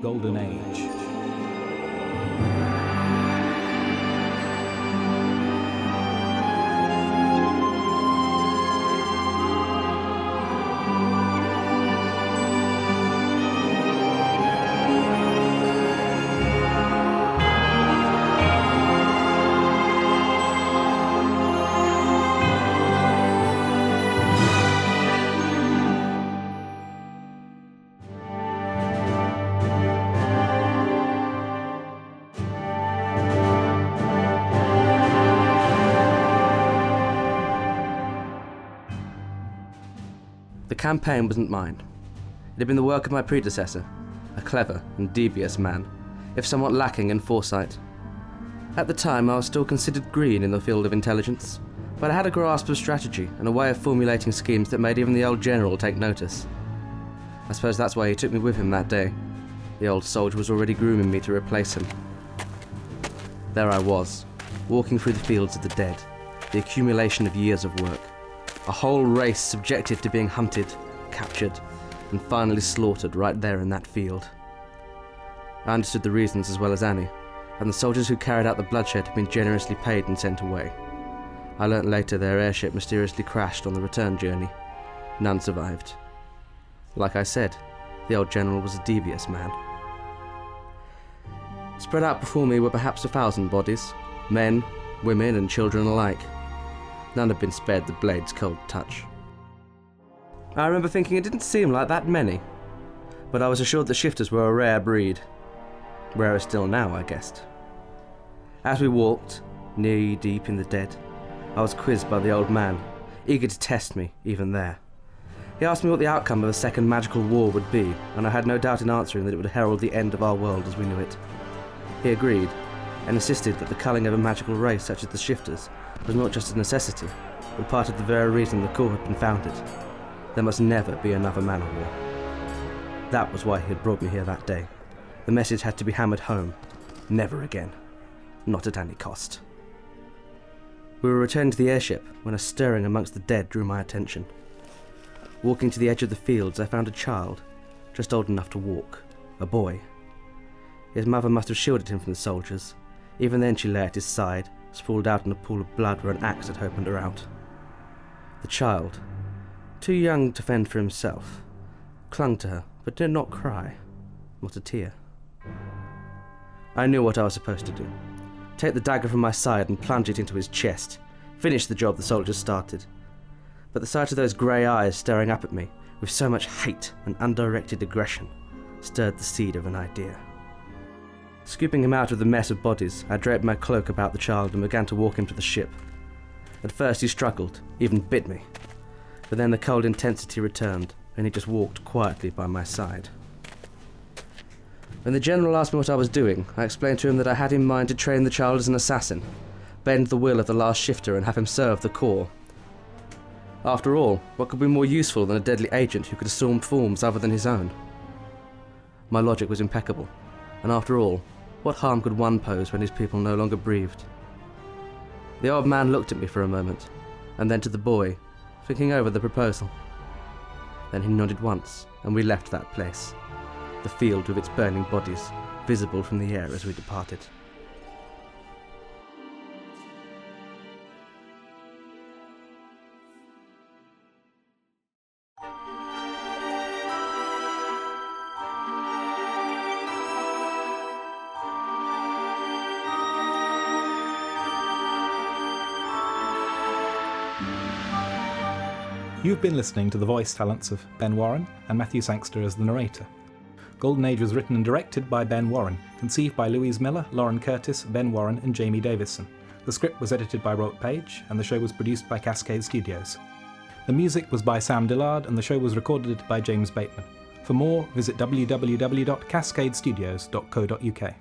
Golden Age. The campaign wasn't mine. It had been the work of my predecessor, a clever and devious man, if somewhat lacking in foresight. At the time, I was still considered green in the field of intelligence, but I had a grasp of strategy and a way of formulating schemes that made even the old general take notice. I suppose that's why he took me with him that day. The old soldier was already grooming me to replace him. There I was, walking through the fields of the dead, the accumulation of years of work. A whole race subjected to being hunted, captured, and finally slaughtered right there in that field. I understood the reasons as well as Annie, and the soldiers who carried out the bloodshed had been generously paid and sent away. I learnt later their airship mysteriously crashed on the return journey. None survived. Like I said, the old general was a devious man. Spread out before me were perhaps a thousand bodies men, women, and children alike. None had been spared the blade's cold touch. I remember thinking it didn't seem like that many, but I was assured the shifters were a rare breed. Rarer still now, I guessed. As we walked, knee deep in the dead, I was quizzed by the old man, eager to test me, even there. He asked me what the outcome of a second magical war would be, and I had no doubt in answering that it would herald the end of our world as we knew it. He agreed, and insisted that the culling of a magical race such as the Shifters was not just a necessity, but part of the very reason the Corps had been founded. There must never be another man of war. That was why he had brought me here that day. The message had to be hammered home. Never again. Not at any cost. We were returning to the airship when a stirring amongst the dead drew my attention. Walking to the edge of the fields, I found a child, just old enough to walk, a boy. His mother must have shielded him from the soldiers. Even then, she lay at his side, sprawled out in a pool of blood where an axe had opened her out. The child, too young to fend for himself, clung to her, but did not cry, not a tear. I knew what I was supposed to do take the dagger from my side and plunge it into his chest, finish the job the soldiers started. But the sight of those grey eyes staring up at me, with so much hate and undirected aggression, stirred the seed of an idea. Scooping him out of the mess of bodies, I draped my cloak about the child and began to walk him to the ship. At first he struggled, even bit me, but then the cold intensity returned, and he just walked quietly by my side. When the general asked me what I was doing, I explained to him that I had in mind to train the child as an assassin, bend the will of the last shifter, and have him serve the Corps. After all, what could be more useful than a deadly agent who could assume forms other than his own? My logic was impeccable, and after all, what harm could one pose when his people no longer breathed? The old man looked at me for a moment, and then to the boy, thinking over the proposal. Then he nodded once, and we left that place the field with its burning bodies, visible from the air as we departed. You've been listening to the voice talents of Ben Warren and Matthew Sangster as the narrator. Golden Age was written and directed by Ben Warren, conceived by Louise Miller, Lauren Curtis, Ben Warren, and Jamie Davison. The script was edited by Robert Page, and the show was produced by Cascade Studios. The music was by Sam Dillard, and the show was recorded by James Bateman. For more, visit www.cascadestudios.co.uk.